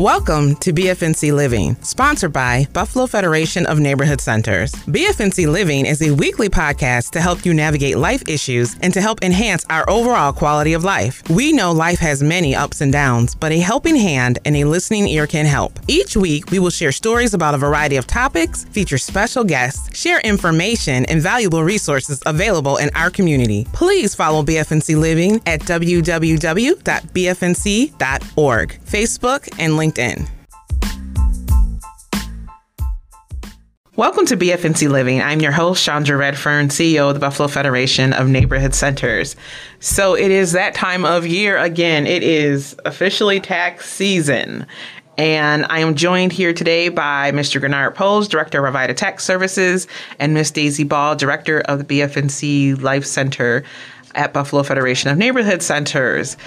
Welcome to BFNC Living, sponsored by Buffalo Federation of Neighborhood Centers. BFNC Living is a weekly podcast to help you navigate life issues and to help enhance our overall quality of life. We know life has many ups and downs, but a helping hand and a listening ear can help. Each week, we will share stories about a variety of topics, feature special guests, share information and valuable resources available in our community. Please follow BFNC Living at www.bfnc.org, Facebook, and LinkedIn. LinkedIn. Welcome to BFNC Living. I'm your host, Chandra Redfern, CEO of the Buffalo Federation of Neighborhood Centers. So it is that time of year again. It is officially tax season. And I am joined here today by Mr. Grenard Poles, Director of Vita Tax Services, and Ms. Daysi Ball, Director of the BFNC Life Center at Buffalo Federation of Neighborhood Centers.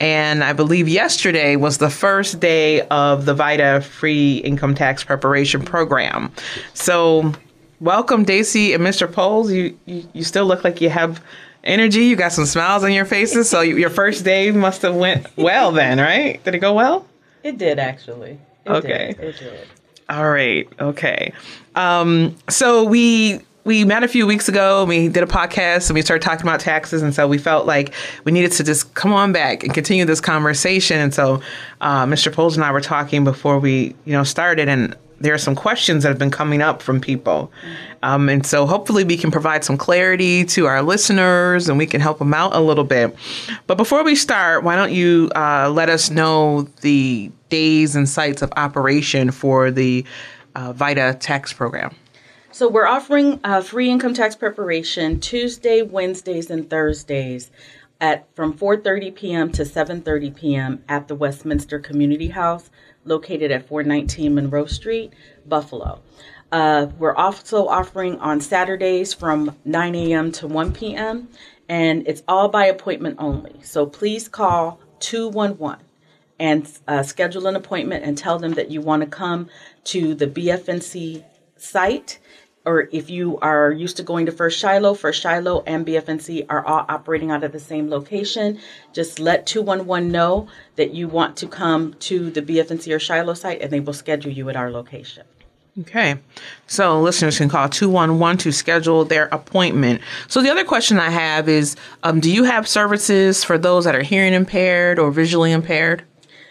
And I believe yesterday was the first day of the VITA free income tax preparation program. So, welcome, Daysi and Mr. Poles. You, you, you still look like you have energy. You got some smiles on your faces. So, your first day must have went well then, right? Did it go well? It did, actually. It okay. Did. It did. All right. Okay. Um, so, we we met a few weeks ago. And we did a podcast and we started talking about taxes, and so we felt like we needed to just come on back and continue this conversation. And so, uh, Mr. Poles and I were talking before we, you know, started, and there are some questions that have been coming up from people, um, and so hopefully we can provide some clarity to our listeners and we can help them out a little bit. But before we start, why don't you uh, let us know the days and sites of operation for the uh, VITA tax program? So we're offering uh, free income tax preparation Tuesday, Wednesdays, and Thursdays at from 4:30 p.m. to 7:30 p.m. at the Westminster Community House, located at 419 Monroe Street, Buffalo. Uh, we're also offering on Saturdays from 9 a.m. to 1 p.m. and it's all by appointment only. So please call 211 and uh, schedule an appointment and tell them that you want to come to the BFNC site or if you are used to going to First Shiloh, First Shiloh and BFNC are all operating out of the same location. Just let 211 know that you want to come to the BFNC or Shiloh site and they will schedule you at our location. Okay. So listeners can call 211 to schedule their appointment. So the other question I have is um, do you have services for those that are hearing impaired or visually impaired?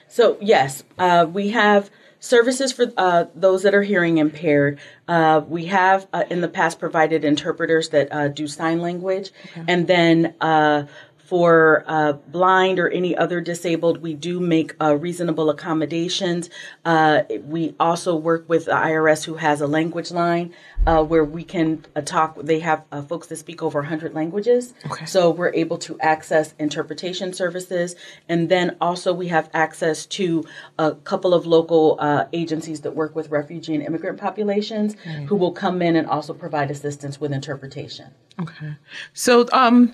So, yes, uh, we have Services for uh, those that are hearing impaired. Uh, we have uh, in the past provided interpreters that uh, do sign language. Okay. And then uh, for uh, blind or any other disabled, we do make uh, reasonable accommodations. Uh, we also work with the IRS who has a language line uh, where we can uh, talk. They have uh, folks that speak over 100 languages. Okay. So we're able to access interpretation services. And then also we have access to a couple of local agencies that work with refugee and immigrant populations okay. who will come in and also provide assistance with interpretation. Okay. So, um,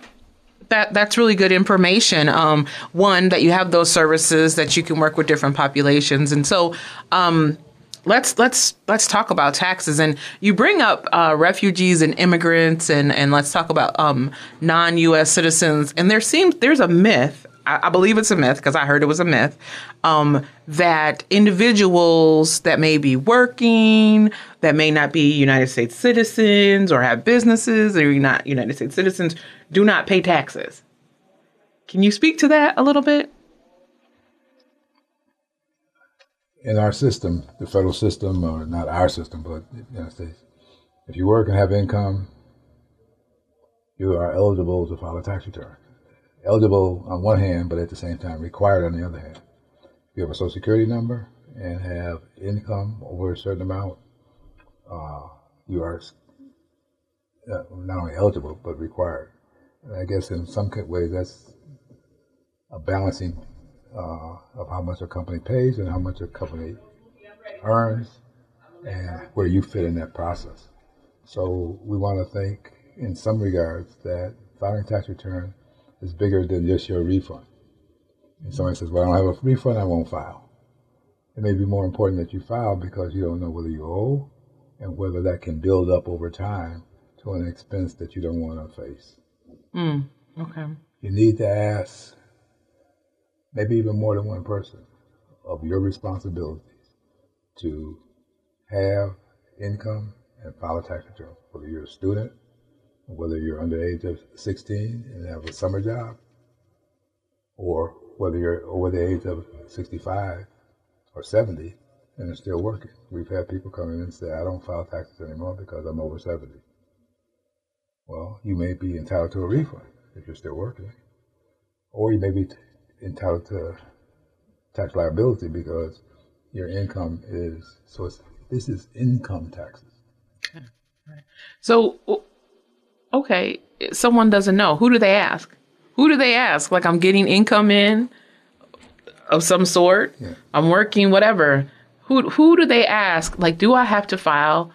that that's really good information. Um, one that you have those services that you can work with different populations, and so um, let's let's let's talk about taxes. And you bring up uh, refugees and immigrants, and and let's talk about um, non-U.S. citizens. And there seems there's a myth. I, I believe it's a myth because I heard it was a myth um, that individuals that may be working that may not be United States citizens or have businesses or not United States citizens do not pay taxes. Can you speak to that a little bit? In our system, the federal system, or not our system, but the United States, if you work and have income, you are eligible to file a tax return. Eligible on one hand, but at the same time required on the other hand. If you have a social security number and have income over a certain amount, uh, you are uh, not only eligible but required. And I guess in some ways that's a balancing uh, of how much a company pays and how much a company earns and where you fit in that process. So we want to think in some regards that filing tax return is bigger than just your refund. And somebody says, well, I don't have a refund, I won't file. It may be more important that you file because you don't know whether you owe and whether that can build up over time to an expense that you don't want to face. Mm, okay. You need to ask maybe even more than one person of your responsibilities to have income and file a tax return, whether you're a student, whether you're under the age of 16 and have a summer job, or whether you're over the age of 65 or 70 and are still working. We've had people come in and say, I don't file taxes anymore because I'm over 70. Well, you may be entitled to a refund if you're still working, or you may be t- entitled to tax liability because your income is so. this is income taxes. Okay. So, okay, someone doesn't know. Who do they ask? Who do they ask? Like, I'm getting income in of some sort. Yeah. I'm working, whatever. Who who do they ask? Like, do I have to file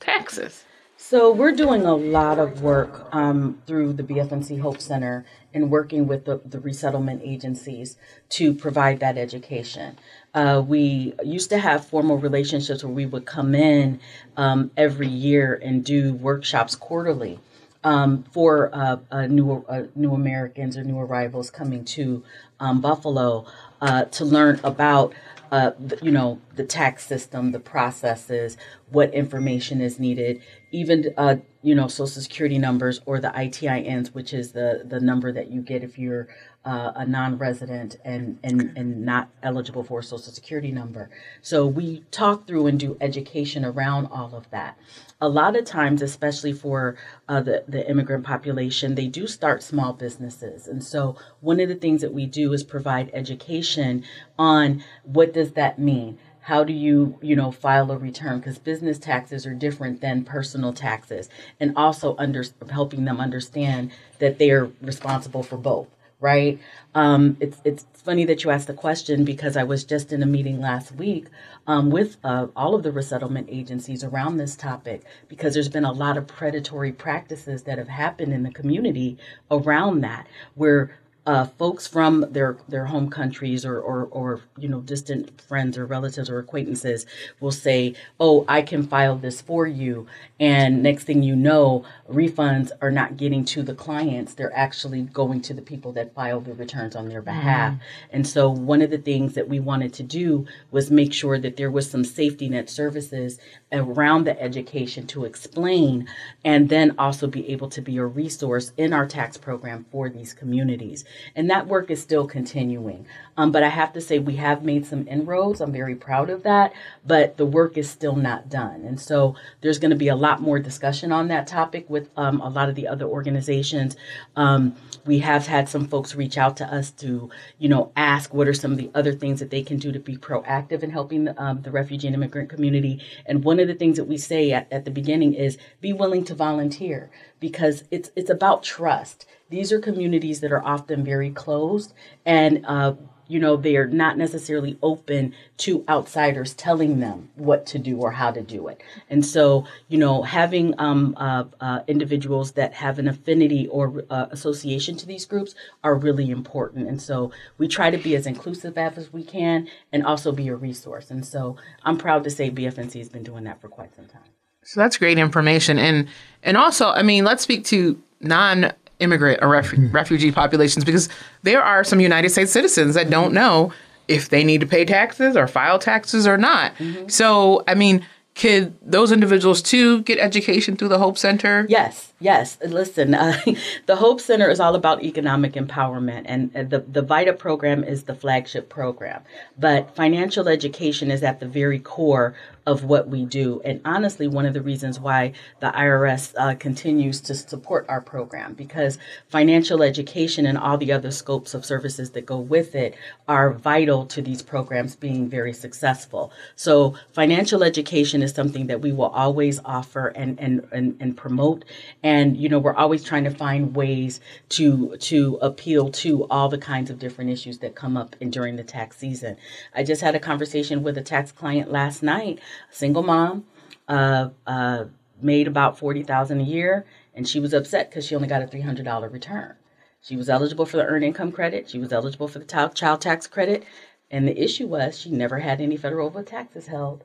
taxes? So we're doing a lot of work um, through the BFNC Hope Center and working with the, the resettlement agencies to provide that education. Uh, we used to have formal relationships where we would come in um, every year and do workshops quarterly um, for uh, uh, new uh, new Americans or new arrivals coming to um, Buffalo uh, to learn about uh, the, you know, the tax system, the processes, what information is needed, even, uh, you know, social security numbers or the ITINs, which is the, the number that you get if you're uh, a non-resident and, and, and not eligible for a social security number. So we talk through and do education around all of that a lot of times, especially for uh, the, the immigrant population, they do start small businesses. And so one of the things that we do is provide education on what does that mean? how do you you know file a return because business taxes are different than personal taxes and also under helping them understand that they're responsible for both right? Um, it's it's funny that you asked the question because I was just in a meeting last week um, with uh, all of the resettlement agencies around this topic because there's been a lot of predatory practices that have happened in the community around that where uh, folks from their their home countries or, or or you know distant friends or relatives or acquaintances will say, "Oh, I can file this for you," and next thing you know, refunds are not getting to the clients; they're actually going to the people that filed the returns on their behalf. Mm. And so, one of the things that we wanted to do was make sure that there was some safety net services around the education to explain, and then also be able to be a resource in our tax program for these communities. And that work is still continuing. Um, but I have to say, we have made some inroads. I'm very proud of that, but the work is still not done. And so there's going to be a lot more discussion on that topic with um, a lot of the other organizations. Um, we have had some folks reach out to us to, you know, ask what are some of the other things that they can do to be proactive in helping the, um, the refugee and immigrant community. And one of the things that we say at, at the beginning is be willing to volunteer because it's it's about trust. These are communities that are often very closed and uh, you know they are not necessarily open to outsiders telling them what to do or how to do it. And so you know having um, uh, uh, individuals that have an affinity or uh, association to these groups are really important. And so we try to be as inclusive as we can and also be a resource. And so i'm proud to say bfnc has been doing that for quite some time so that's great information and and also i mean let's speak to non immigrant or ref- mm-hmm. refugee populations because there are some United States citizens that don't know if they need to pay taxes or file taxes or not. Mm-hmm. So, I mean, could those individuals too get education through the Hope Center? Yes, yes. Listen, uh, the Hope Center is all about economic empowerment, and the the VITA program is the flagship program. But financial education is at the very core of what we do. And honestly, one of the reasons why the IRS uh, continues to support our program because financial education and all the other scopes of services that go with it are vital to these programs being very successful. So financial education is something that we will always offer and and and, and promote. And you know, we're always trying to find ways to to appeal to all the kinds of different issues that come up in, during the tax season. I just had a conversation with a tax client last night single mom, uh, uh, made about forty thousand a year, and she was upset because she only got a three hundred dollar return. She was eligible for the earned income credit. She was eligible for the child tax credit, and the issue was she never had any federal taxes held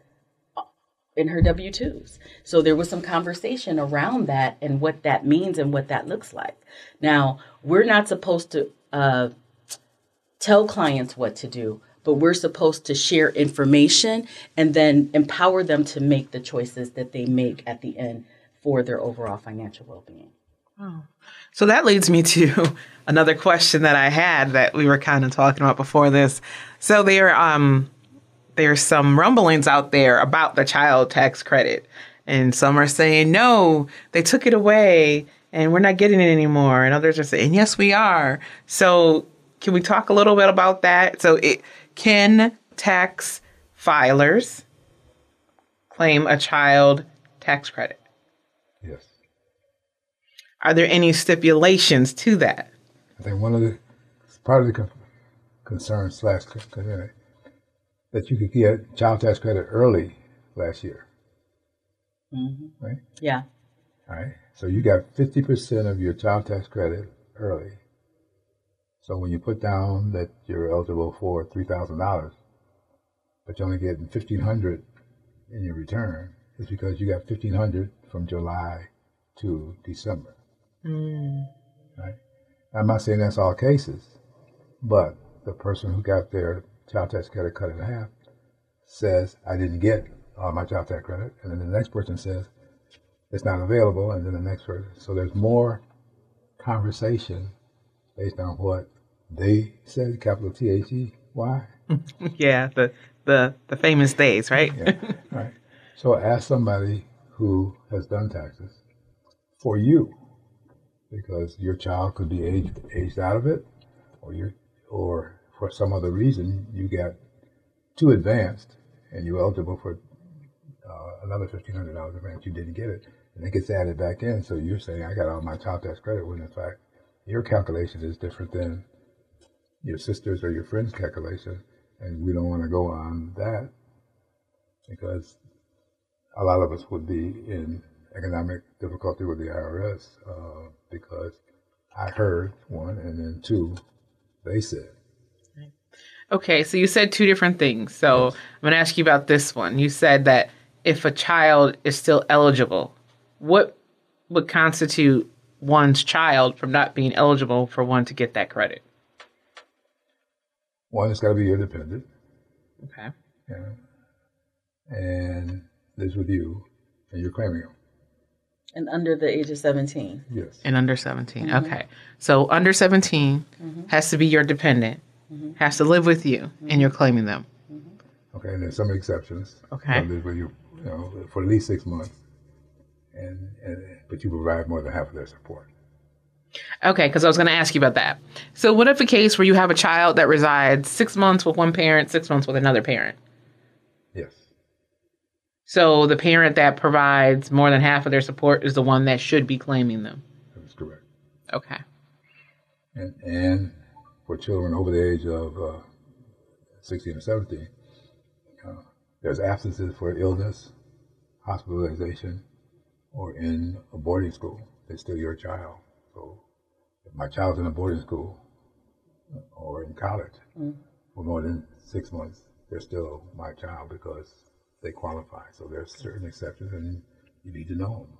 uh, in her W 2s. So there was some conversation around that and what that means and what that looks like. Now, we're not supposed to uh, tell clients what to do, but we're supposed to share information and then empower them to make the choices that they make at the end for their overall financial well-being. Oh. So that leads me to another question that I had that we were kind of talking about before this. So there um there's some rumblings out there about the child tax credit and some are saying no, they took it away and we're not getting it anymore and others are saying yes we are. So can we talk a little bit about that? So it can tax filers claim a child tax credit? Yes. Are there any stipulations to that? I think one of the part of the con- concern slash community that you could get child tax credit early last year, Mm-hmm. right? Yeah. All right. So you got fifty percent of your child tax credit early. So when you put down that you're eligible for three thousand dollars, but you're only getting fifteen hundred in your return, it's because you got fifteen hundred from July to December. Mm. Right. I'm not saying that's all cases, but the person who got their child tax credit cut in half says, I didn't get all my child tax credit. And then the next person says, it's not available. And then the next person. So there's more conversation based on what they said, capital T H E Y. yeah, the the the famous days, right? Yeah. right. So ask somebody who has done taxes for you, because your child could be aged aged out of it, or you or for some other reason you got too advanced and you're eligible for uh, another fifteen hundred dollars advance. You didn't get it, and it gets added back in. So you're saying I got all my child tax credit when in fact your calculation is different than your sister's or your friend's calculation, and we don't want to go on that because a lot of us would be in economic difficulty with the IRS uh, because I heard one, and then two, they said. Okay, so you said two different things. So I'm going to ask you about this one. You said that if a child is still eligible, what would constitute one's child from not being eligible for one to get that credit? One, it's got to be your dependent, Okay. Yeah. and lives with you, and you're claiming them. And under the age of 17. Yes. And under 17. Mm-hmm. Okay. So under 17 mm-hmm. has to be your dependent, mm-hmm. has to live with you, and you're claiming them. Okay, and there's some exceptions. Okay. They'll live with you, you know, for at least six months, and, and but you provide more than half of their support. Okay, because I was going to ask you about that. So, what if a case where you have a child that resides six months with one parent, six months with another parent? Yes. So, the parent that provides more than half of their support is the one that should be claiming them. That's correct. Okay. And, and for children over the age of uh, 16 or 17, uh, there's absences for illness, hospitalization, or in a boarding school. They're still your child. So if my child's in a boarding school or in college mm. for more than six months, they're still my child because they qualify. So there's certain exceptions, and you need to know them.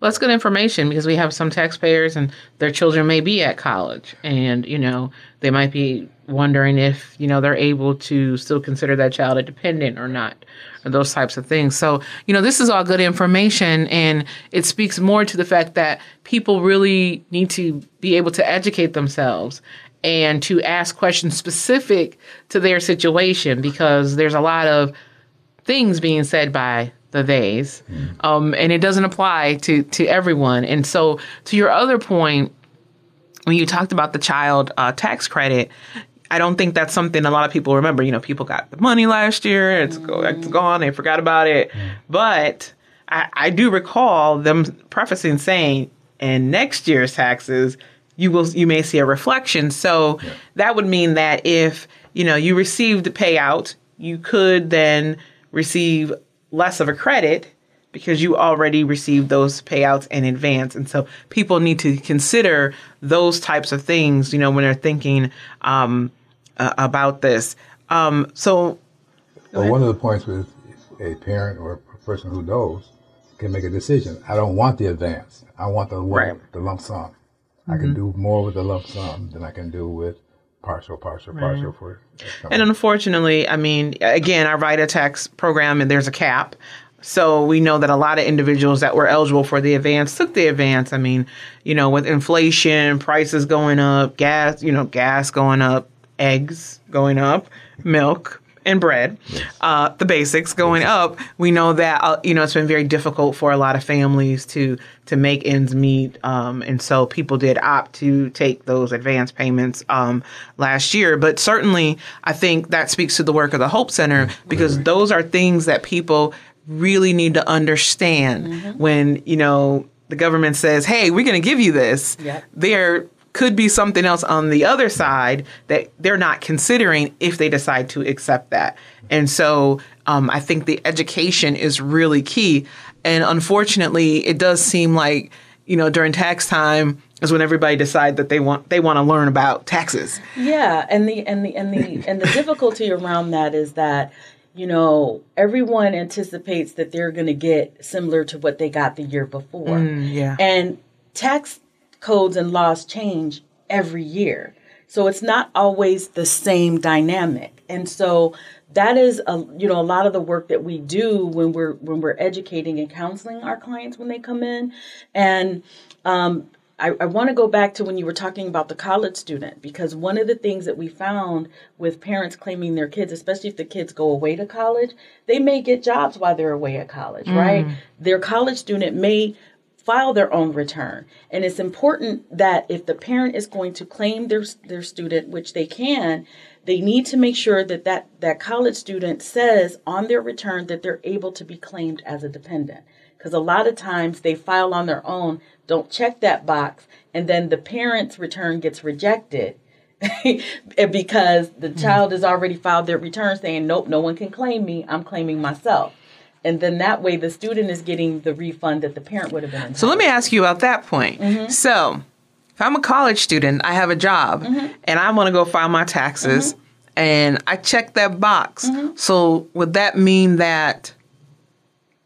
Well, that's good information because we have some taxpayers and their children may be at college and, you know, they might be wondering if, you know, they're able to still consider that child a dependent or not, or those types of things. So, you know, this is all good information and it speaks more to the fact that people really need to be able to educate themselves and to ask questions specific to their situation because there's a lot of things being said by the theys, um, and it doesn't apply to to everyone. And so, to your other point, when you talked about the child uh, tax credit, I don't think that's something a lot of people remember. You know, people got the money last year; it's, go, it's gone. They forgot about it. But I, I do recall them prefacing saying, "In next year's taxes, you will you may see a reflection." So that would mean that if you know you received the payout, you could then receive less of a credit because you already received those payouts in advance. And so people need to consider those types of things, you know, when they're thinking um, uh, about this. Um, so, Well, one of the points with a parent or a person who knows can make a decision. I don't want the advance. I want the lump, Right. the lump sum. I can do more with the lump sum than I can do with partial, partial, partial for. And unfortunately, I mean, again, our VITA tax program, and there's a cap. So we know that a lot of individuals that were eligible for the advance took the advance. I mean, you know, with inflation, prices going up, gas, you know, gas going up, eggs going up, milk and bread, uh, the basics going up. We know that uh, you know it's been very difficult for a lot of families to to make ends meet, um, and so people did opt to take those advance payments um, last year. But certainly, I think that speaks to the work of the Hope Center because right. those are things that people really need to understand mm-hmm. when, you know, the government says, hey, we're going to give you this. Yep. There could be something else on the other side that they're not considering if they decide to accept that. And so um, I think the education is really key. And unfortunately, it does seem like, you know, during tax time, is when everybody decide that they want they want to learn about taxes. Yeah, and the and the and the and the difficulty around that is that you know, everyone anticipates that they're going to get similar to what they got the year before. Mm, yeah. And tax codes and laws change every year. So it's not always the same dynamic. And so that is a you know a lot of the work that we do when we're when we're educating and counseling our clients when they come in and um, I, I want to go back to when you were talking about the college student because one of the things that we found with parents claiming their kids, especially if the kids go away to college, they may get jobs while they're away at college, mm. right? Their college student may file their own return. And it's important that if the parent is going to claim their their student, which they can, they need to make sure that that, that college student says on their return that they're able to be claimed as a dependent because a lot of times they file on their own, don't check that box, and then the parent's return gets rejected because the mm-hmm. child has already filed their return saying, nope, no one can claim me, I'm claiming myself. And then that way the student is getting the refund that the parent would have been. Entitled. So let me ask you about that point. Mm-hmm. So if I'm a college student, I have a job, mm-hmm. and I want to go file my taxes, mm-hmm. and I check that box. Mm-hmm. So would that mean that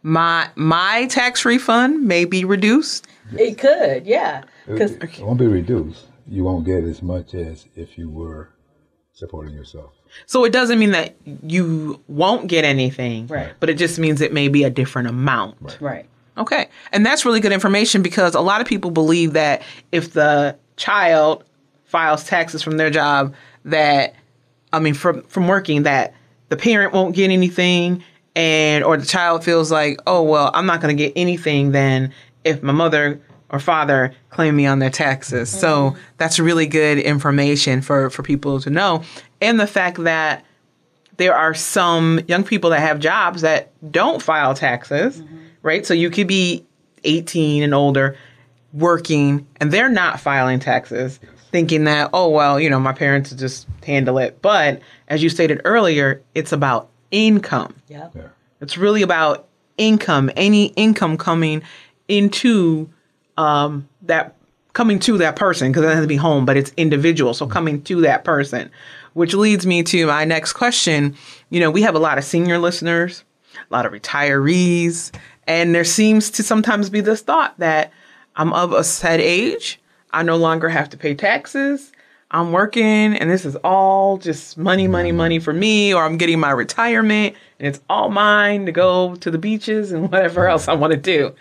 my my tax refund may be reduced. It could, yeah. Because it, it won't be reduced. You won't get as much as if you were supporting yourself. So it doesn't mean that you won't get anything, right? But it just means it may be a different amount, right? right. Okay, and that's really good information because a lot of people believe that if the child files taxes from their job, that I mean from from working, that the parent won't get anything and or the child feels like, oh well, I'm not going to get anything then if my mother or father claim me on their taxes. Mm-hmm. So that's really good information for for people to know, and the fact that there are some young people that have jobs that don't file taxes, mm-hmm. right? So you could be 18 and older working and they're not filing taxes thinking that oh well you know my parents just handle it but as you stated earlier it's about income. Yeah. It's really about income, any income coming into um, that coming to that person because it doesn't to be home, but it's individual. So coming to that person, which leads me to my next question. You know, we have a lot of senior listeners, a lot of retirees, and there seems to sometimes be this thought that I'm of a set age. I no longer have to pay taxes. I'm working and this is all just money, money, mm-hmm. money for me, or I'm getting my retirement and it's all mine to go to the beaches and whatever else I want to do.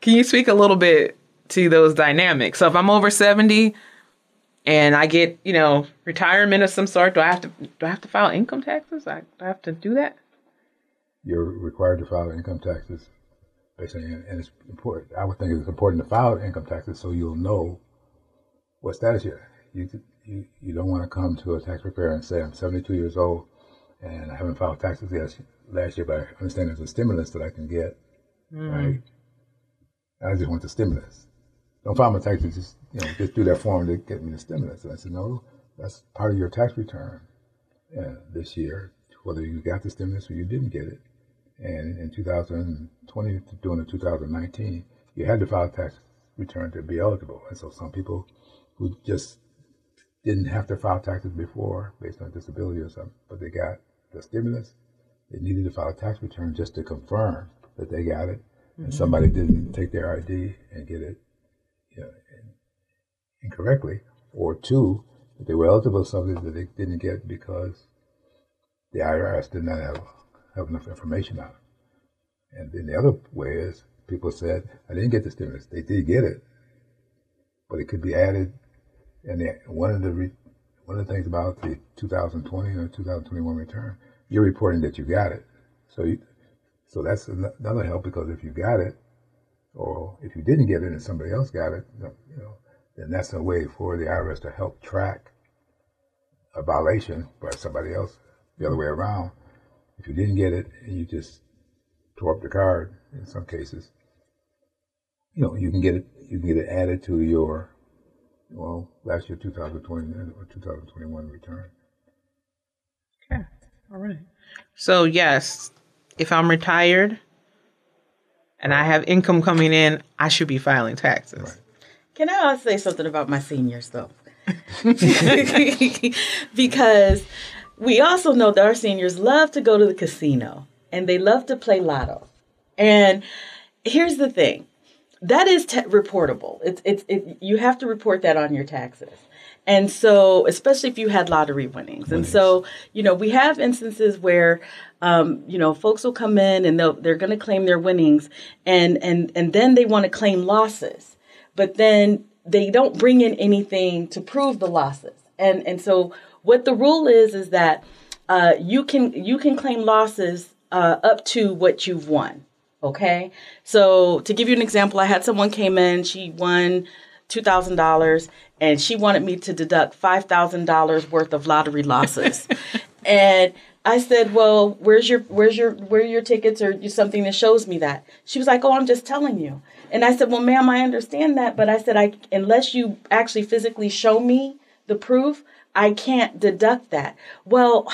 Can you speak a little bit to those dynamics? So if I'm over 70 and I get, you know, retirement of some sort, do I have to do I have to file income taxes? I, do I have to do that? You're required to file income taxes basically and it's important. I would think it's important to file income taxes so you'll know what status you're you you, you don't want to come to a tax preparer and say, I'm 72 years old and I haven't filed taxes last, last year, but I understand there's a stimulus that I can get, mm. right? I just want the stimulus. Don't file my taxes, just, you know, just do that form to get me the stimulus. And I said, no, that's part of your tax return uh, this year, whether you got the stimulus or you didn't get it. And in 2020, doing the 2019, you had to file a tax return to be eligible. And so some people who just didn't have to file taxes before based on disability or something, but they got the stimulus. They needed to file a tax return just to confirm that they got it, and mm-hmm. somebody didn't take their ID and get it Uh, you know, incorrectly. Or two, that they were eligible for something that they didn't get because the IRS did not have, have enough information on it. And then the other way is people said, I didn't get the stimulus. They did get it, but it could be added. And one of the re, one of the things about the 2020 or 2021 return, you're reporting that you got it. So you, so that's another help because if you got it, or if you didn't get it and somebody else got it, you know, then that's a way for the IRS to help track a violation by somebody else the other way around. If you didn't get it and you just tore up the card in some cases, you know, you can get it you can get it added to your well, last year 2020 or uh, 2021 return. Okay. All right. So yes, if I'm retired and I have income coming in, I should be filing taxes. Right. Can I also say something about my seniors though? because we also know that our seniors love to go to the casino and they love to play lotto. And here's the thing that is te- reportable. It's, it's, it, you have to report that on your taxes. And so, especially if you had lottery winnings. winnings. And so, you know, we have instances where, um, you know, folks will come in and they're going to claim their winnings and, and, and then they want to claim losses. But then they don't bring in anything to prove the losses. And, and so what the rule is, is that, uh, you can, you can claim losses, uh, up to what you've won. Okay. So to give you an example, I had someone came in, she won $2,000 and she wanted me to deduct $5,000 worth of lottery losses. and I said, "Well, where's your where's your where are your tickets or something that shows me that?" She was like, "Oh, I'm just telling you." And I said, "Well, ma'am, I understand that, but I said I unless you actually physically show me the proof, I can't deduct that." Well,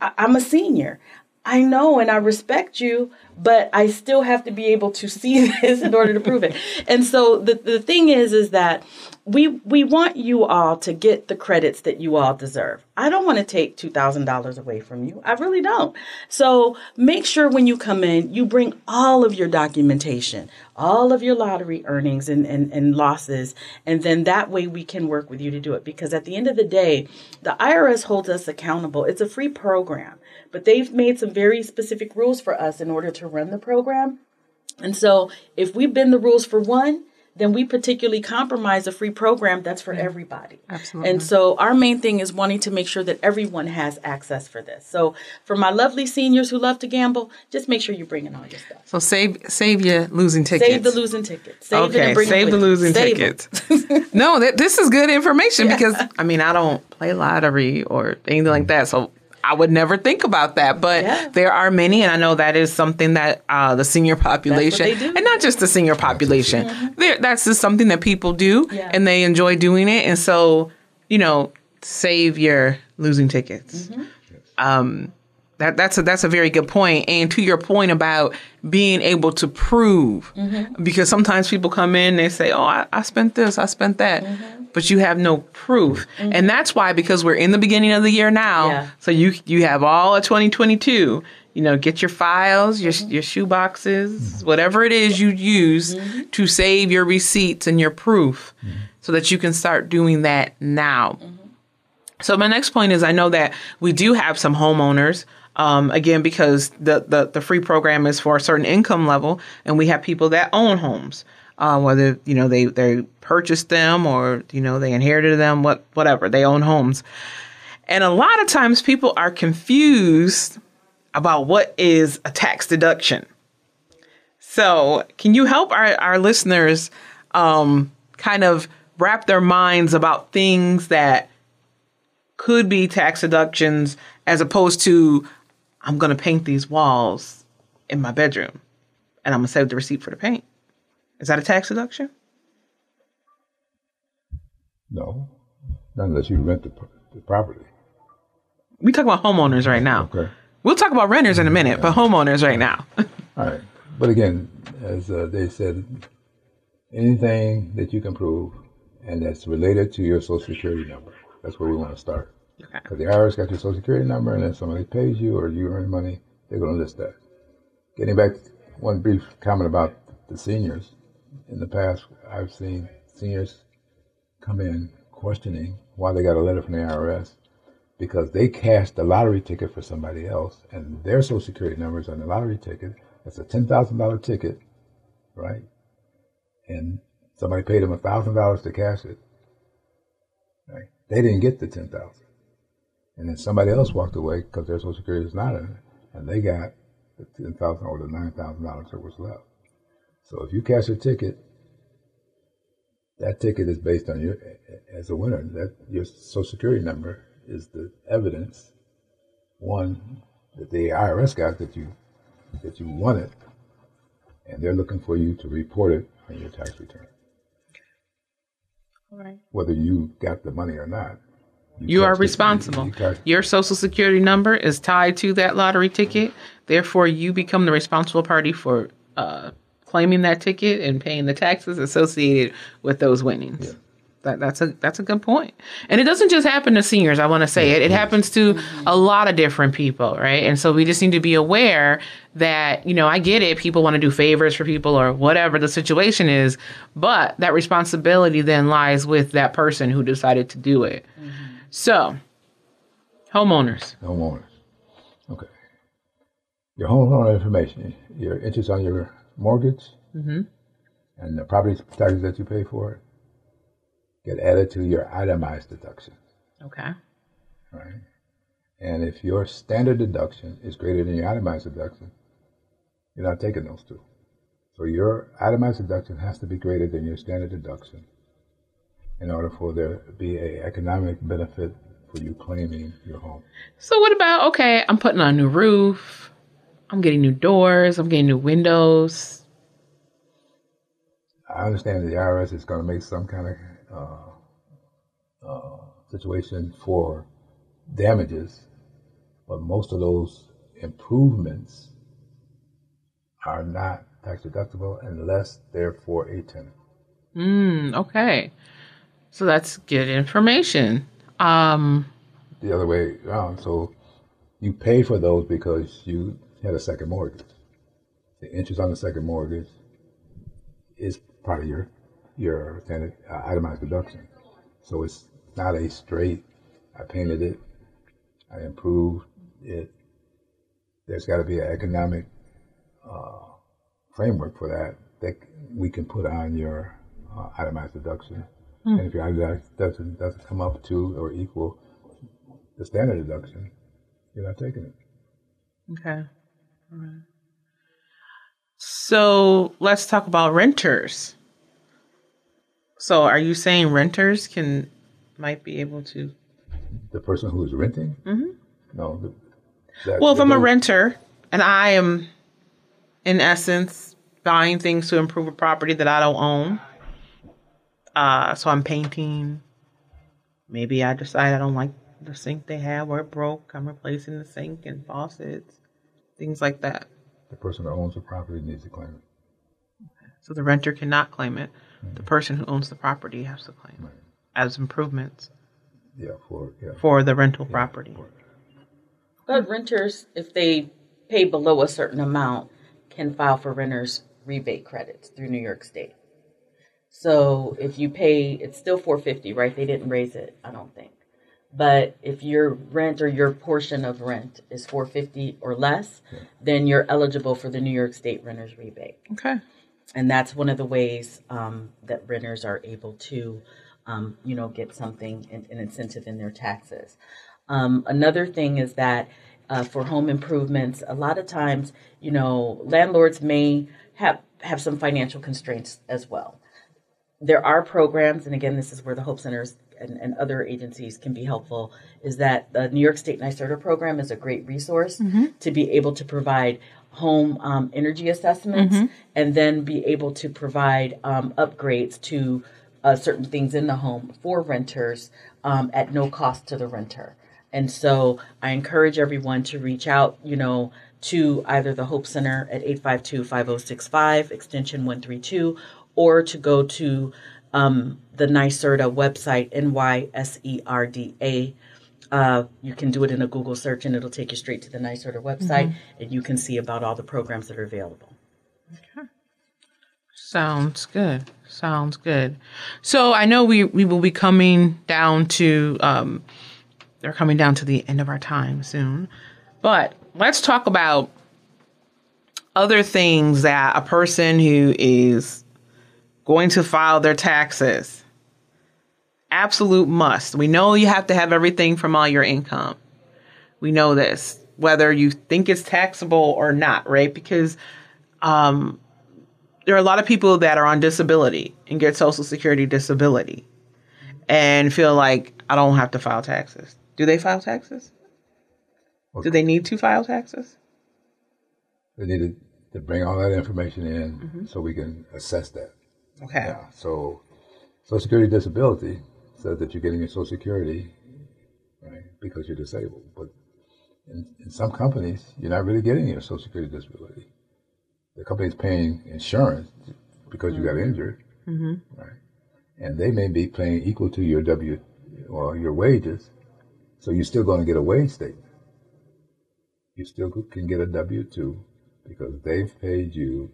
I'm a senior. I know and I respect you, but I still have to be able to see this in order to prove it. And so the, the thing is, is that we we want you all to get the credits that you all deserve. I don't want to take two thousand dollars away from you. I really don't. So make sure when you come in, you bring all of your documentation, all of your lottery earnings and, and, and losses, and then that way we can work with you to do it. Because at the end of the day, the IRS holds us accountable. It's a free program, but they've made some very specific rules for us in order to run the program. And so if we bend the rules for one, then we particularly compromise a free program that's for yeah, everybody. Absolutely. And so our main thing is wanting to make sure that everyone has access for this. So for my lovely seniors who love to gamble, just make sure you're bringing all your stuff. So save save your losing tickets. Save the losing tickets. Save okay, save the losing save tickets. no, that, this is good information yeah. because I mean I don't play lottery or anything like that. So I would never think about that, but yeah. there are many, and I know that is something that uh, the senior population, and not just the senior population, mm-hmm. that's just something that people do, yeah. and they enjoy doing it. And so, you know, save your losing tickets. Mm-hmm. Um, that, that's a that's a very good point. And to your point about being able to prove, mm-hmm. because sometimes people come in, and they say, "Oh, I, I spent this, I spent that," mm-hmm but you have no proof. Mm-hmm. And that's why because we're in the beginning of the year now, yeah. so you you have all of 2022, you know, get your files, your mm-hmm. your shoe boxes, mm-hmm. whatever it is you use mm-hmm. to save your receipts and your proof mm-hmm. so that you can start doing that now. Mm-hmm. So my next point is I know that we do have some homeowners um, again, because the, the, the free program is for a certain income level, and we have people that own homes uh, whether you know they they purchased them or you know they inherited them, what whatever they own homes, and a lot of times people are confused about what is a tax deduction. So, can you help our our listeners um, kind of wrap their minds about things that could be tax deductions as opposed to I'm going to paint these walls in my bedroom and I'm going to save the receipt for the paint. Is that a tax deduction? No, not unless you rent the, the property. We talk about homeowners right now. Okay. We'll talk about renters in a minute, yeah. but homeowners right now. All right. But again, as uh, they said, anything that you can prove and that's related to your Social Security number, that's where we want to start. Because okay. the IRS got your Social Security number, and then somebody pays you or you earn money, they're going to list that. Getting back, to one brief comment about the seniors in the past, I've seen seniors come in questioning why they got a letter from the IRS because they cashed the lottery ticket for somebody else and their social security numbers on the lottery ticket. It's a ten thousand dollar ticket, right? And somebody paid them a thousand dollars to cash it. Right? They didn't get the ten thousand, and then somebody else walked away because their social security is not in it, and they got the ten thousand or the nine thousand dollars that was left. So if you cash a ticket, that ticket is based on you as a winner. That your social security number is the evidence, one that the IRS got that you that you won it, and they're looking for you to report it on your tax return. Right. Whether you got the money or not. You are responsible. You Your social security number is tied to that lottery ticket. Therefore, you become the responsible party for uh, claiming that ticket and paying the taxes associated with those winnings. That, that's a that's a good point. And it doesn't just happen to seniors. I want to say it. It happens to a lot of different people, right? And so we just need to be aware that you know I get it. People want to do favors for people or whatever the situation is, but that responsibility then lies with that person who decided to do it. So, homeowners. homeowners. Okay. Your homeowner information, your interest on your mortgage, mm-hmm. and the property taxes that you pay for it get added to your itemized deduction, Okay. right? And if your standard deduction is greater than your itemized deduction, you're not taking those two. So your itemized deduction has to be greater than your standard deduction in order for there to be a economic benefit for you claiming your home. So what about okay? I'm putting on a new roof. I'm getting new doors. I'm getting new windows. I understand the IRS is going to make some kind of uh, uh, situation for damages, but most of those improvements are not tax deductible unless they're for a tenant. Hmm. Okay. So that's good information. Um. The other way around, so you pay for those because you had a second mortgage. The interest on the second mortgage is part of your your uh, itemized deduction. So it's not a straight. I painted it. I improved it. There's got to be an economic uh, framework for that that we can put on your uh, itemized deduction. And if your itemized deduction doesn't come up to or equal the standard deduction, you're not taking it. Okay. All right. So let's talk about renters. So are you saying renters can might be able to? The person who's renting, mm-hmm. no. The, that, Well, if I'm a renter and I am, in essence, buying things to improve a property that I don't own, uh, so I'm painting. Maybe I decide I don't like the sink they have or it broke. I'm replacing the sink and faucets, things like that. the person who owns the property needs to claim it. So the renter cannot claim it. The person who owns the property has to claim it as improvements Yeah, for yeah. for the rental property. But renters, if they pay below a certain amount, can file for renters rebate credits through New York State. So if you pay, it's still 450, right? They didn't raise it, I don't think. But if your rent or your portion of rent is 450 or less, then you're eligible for the New York State renters rebate Okay. and that's one of the ways um, that renters are able to, um, you know, get something an, an incentive in their taxes. Um, another thing is that uh, for home improvements, a lot of times, you know, landlords may have have some financial constraints as well. There are programs, and again, this is where the Hope Centers and, and other agencies can be helpful. Is that the New York State NYSERDA program is a great resource to be able to provide home um, energy assessments and then be able to provide um, upgrades to uh, certain things in the home for renters um, at no cost to the renter. And so I encourage everyone to reach out, you know, to either the Hope Center at 852-5065, extension 132, or to go to um, the NYSERDA website, N-Y-S-E-R-D-A. Uh, you can do it in a Google search and it'll take you straight to the NYSERDA website and you can see about all the programs that are available. Okay. Sounds good. Sounds good. So I know we, we will be coming down to um they're coming down to the end of our time soon. But let's talk about other things that a person who is going to file their taxes absolute must. We know you have to have everything from all your income. We know this, whether you think it's taxable or not, right? Because um, there are a lot of people that are on disability and get Social Security disability and feel like I don't have to file taxes. Do they file taxes? Do they need to file taxes? They needed to bring all that information in so we can assess that. Okay. Yeah. So, Social Security disability says that you're getting your Social Security, right, because you're disabled. But in, in some companies, you're not really getting your Social Security disability. The company's paying insurance because you got mm-hmm. injured, mm-hmm. right? And they may be paying equal to your W or your wages, so you're still going to get a wage statement. You still can get a W two because they've paid you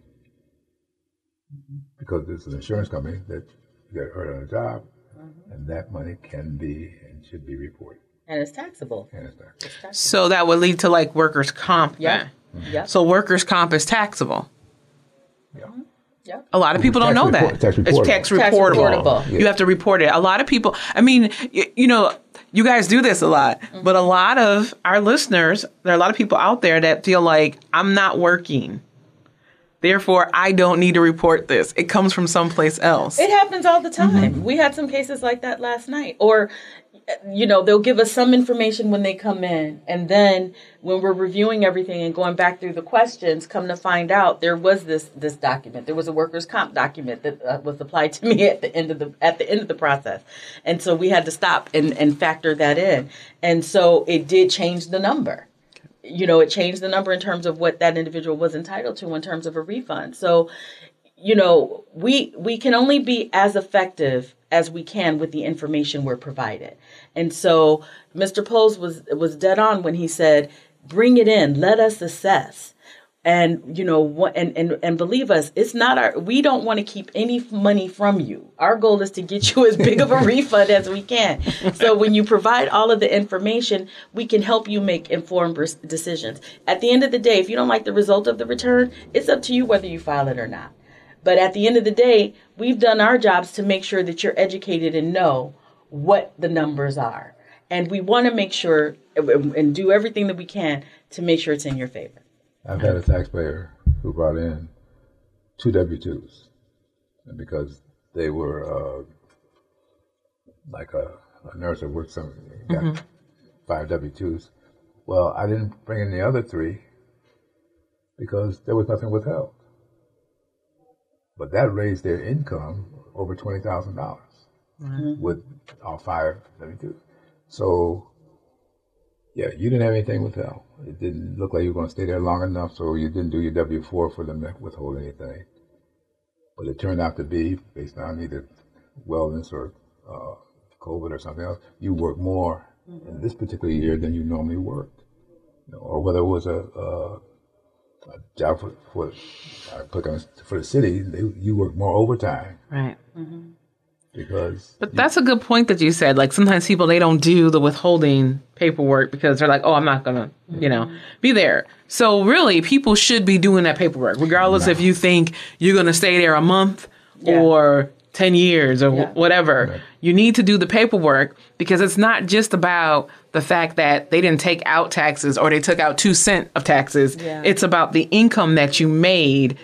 because it's an insurance company that you got hurt on a job, mm-hmm. and that money can be and should be reported. And it's taxable. And it's not. So that would lead to like workers' comp. Yeah. then. Mm-hmm. Yep. So workers' comp is taxable. Yeah. Mm-hmm. Yep. A lot of people don't know report- that. tax It's reportable. tax Tax reportable. reportable. You have to report it. A lot of people, I mean, y- you know, you guys do this a lot, but a lot of our listeners, there are a lot of people out there that feel like I'm not working. Therefore, I don't need to report this. It comes from someplace else. It happens all the time. We had some cases like that last night. Or, you know, they'll give us some information when they come in. And then when we're reviewing everything and going back through the questions, come to find out there was this this document. There was a workers' comp document that uh, was applied to me at the end of the at the end of the process. And so we had to stop and, and factor that in. And so it did change the number you know, it changed the number in terms of what that individual was entitled to in terms of a refund. So, you know, we we can only be as effective as we can with the information we're provided. And so, Mr. Poles was was dead on when he said, "Bring it in, let us assess." And you know, what- and and and believe us, it's not our. We don't want to keep any money from you. Our goal is to get you as big of a refund as we can. So when you provide all of the information, we can help you make informed decisions. At the end of the day, if you don't like the result of the return, it's up to you whether you file it or not. But at the end of the day, we've done our jobs to make sure that you're educated and know what the numbers are. And we want to make sure and do everything that we can to make sure it's in your favor. I've had a taxpayer who brought in two W twos, and because they were uh, like a, a nurse that worked some got five W twos. Well, I didn't bring in the other three because there was nothing withheld. But that raised their income over twenty thousand dollars with all five W twos. So yeah, you didn't have anything withheld. It didn't look like you were going to stay there long enough, so you didn't do your W four for them to withhold anything. But it turned out to be based on either wellness or uh, COVID or something else. You worked more in this particular year than you normally worked, you know, or whether it was a, a, a job for for I click on for the city, they, you work more overtime right. Because But that's a good point that you said. Like sometimes people they don't do the withholding paperwork because they're like, "Oh, I'm not gonna, you know, be there." So really, people should be doing that paperwork, regardless if you think you're gonna stay there a month Yeah. or ten years or Yeah. wh- whatever. You need to do the paperwork because it's not just about the fact that they didn't take out taxes or they took out two cent of taxes. Yeah. It's about the income that you made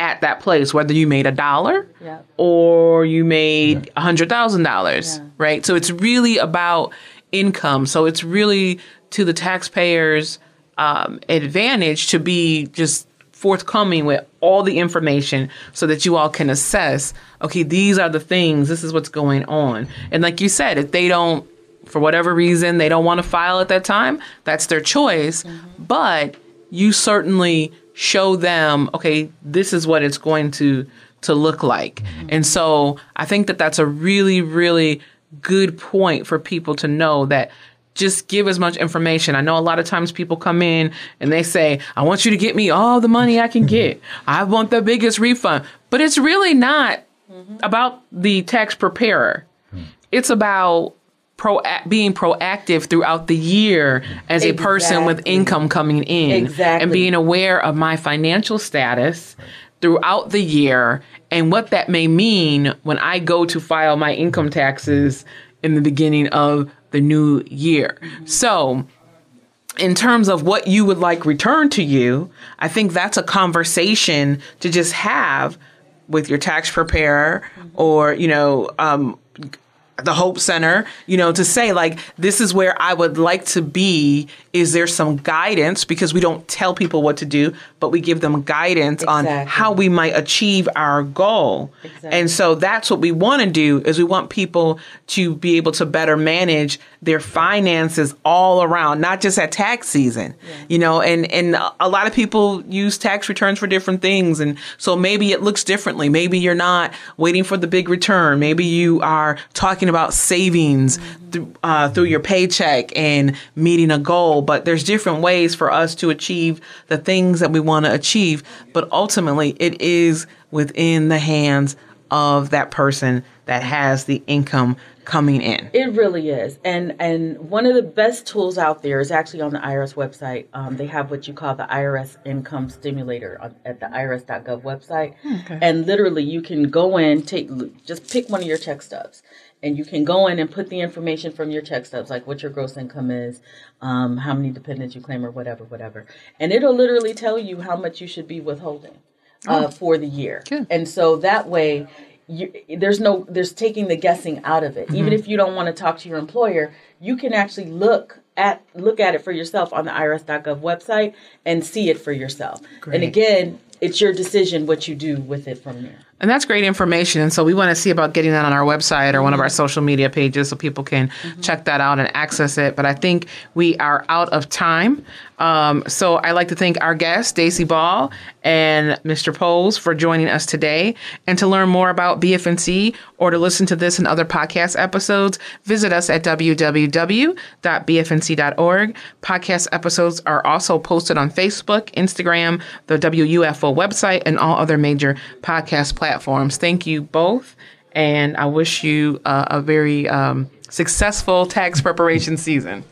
at that place, whether you made a dollar Yeah. or you made a hundred thousand dollars, right? So it's really about income. So it's really to the taxpayers' um, advantage to be just forthcoming with all the information so that you all can assess. Okay, these are the things. This is what's going on. And like you said, if they don't, for whatever reason, they don't want to file at that time, that's their choice. But you certainly show them, okay, this is what it's going to to look like. And so I think that that's a really, really good point for people to know that just give as much information. I know a lot of times people come in and they say, I want you to get me all the money I can get. I want the biggest refund. But it's really not mm-hmm. about the tax preparer. Mm. It's about pro being proactive throughout the year as exactly. a person with income coming in exactly. and being aware of my financial status throughout the year and what that may mean when I go to file my income taxes in the beginning of the new year. So, in terms of what you would like returned to you, I think that's a conversation to just have with your tax preparer or, you know, um, the Hope Center, you know, to say like, this is where I would like to be. Is there some guidance? Because we don't tell people what to do, but we give them guidance exactly. on how we might achieve our goal. Exactly. And so that's what we want to do is we want people to be able to better manage their finances all around, not just at tax season, yeah. you know, and, and a lot of people use tax returns for different things. And so maybe it looks differently. Maybe you're not waiting for the big return. Maybe you are talking about savings th- uh, through your paycheck and meeting a goal. But there's different ways for us to achieve the things that we want to achieve. But ultimately, it is within the hands of that person that has the income coming in. It really is, and and one of the best tools out there is actually on the IRS website. Um, they have what you call the IRS Income Stimulator on, at the IRS.gov website, okay. and literally you can go in, take just pick one of your check stubs, and you can go in and put the information from your check stubs, like what your gross income is, um, how many dependents you claim, or whatever, whatever, and it'll literally tell you how much you should be withholding. Uh, oh. for the year. Good. And so that way you, there's no there's taking the guessing out of it. Mm-hmm. Even if you don't want to talk to your employer, you can actually look at look at it for yourself on the irs.gov website and see it for yourself. Great. And again, it's your decision what you do with it from there. And that's great information. And so we want to see about getting that on our website or one of our social media pages so people can mm-hmm. check that out and access it. But I think we are out of time. Um, so I'd like to thank our guests, Daysi Ball and Mr. Poles, for joining us today. And to learn more about BFNC or to listen to this and other podcast episodes, visit us at www.bfnc.org. Podcast episodes are also posted on Facebook, Instagram, the WUFO website, and all other major podcast platforms. Thank you both. And I wish you uh, a very um, successful tax preparation season.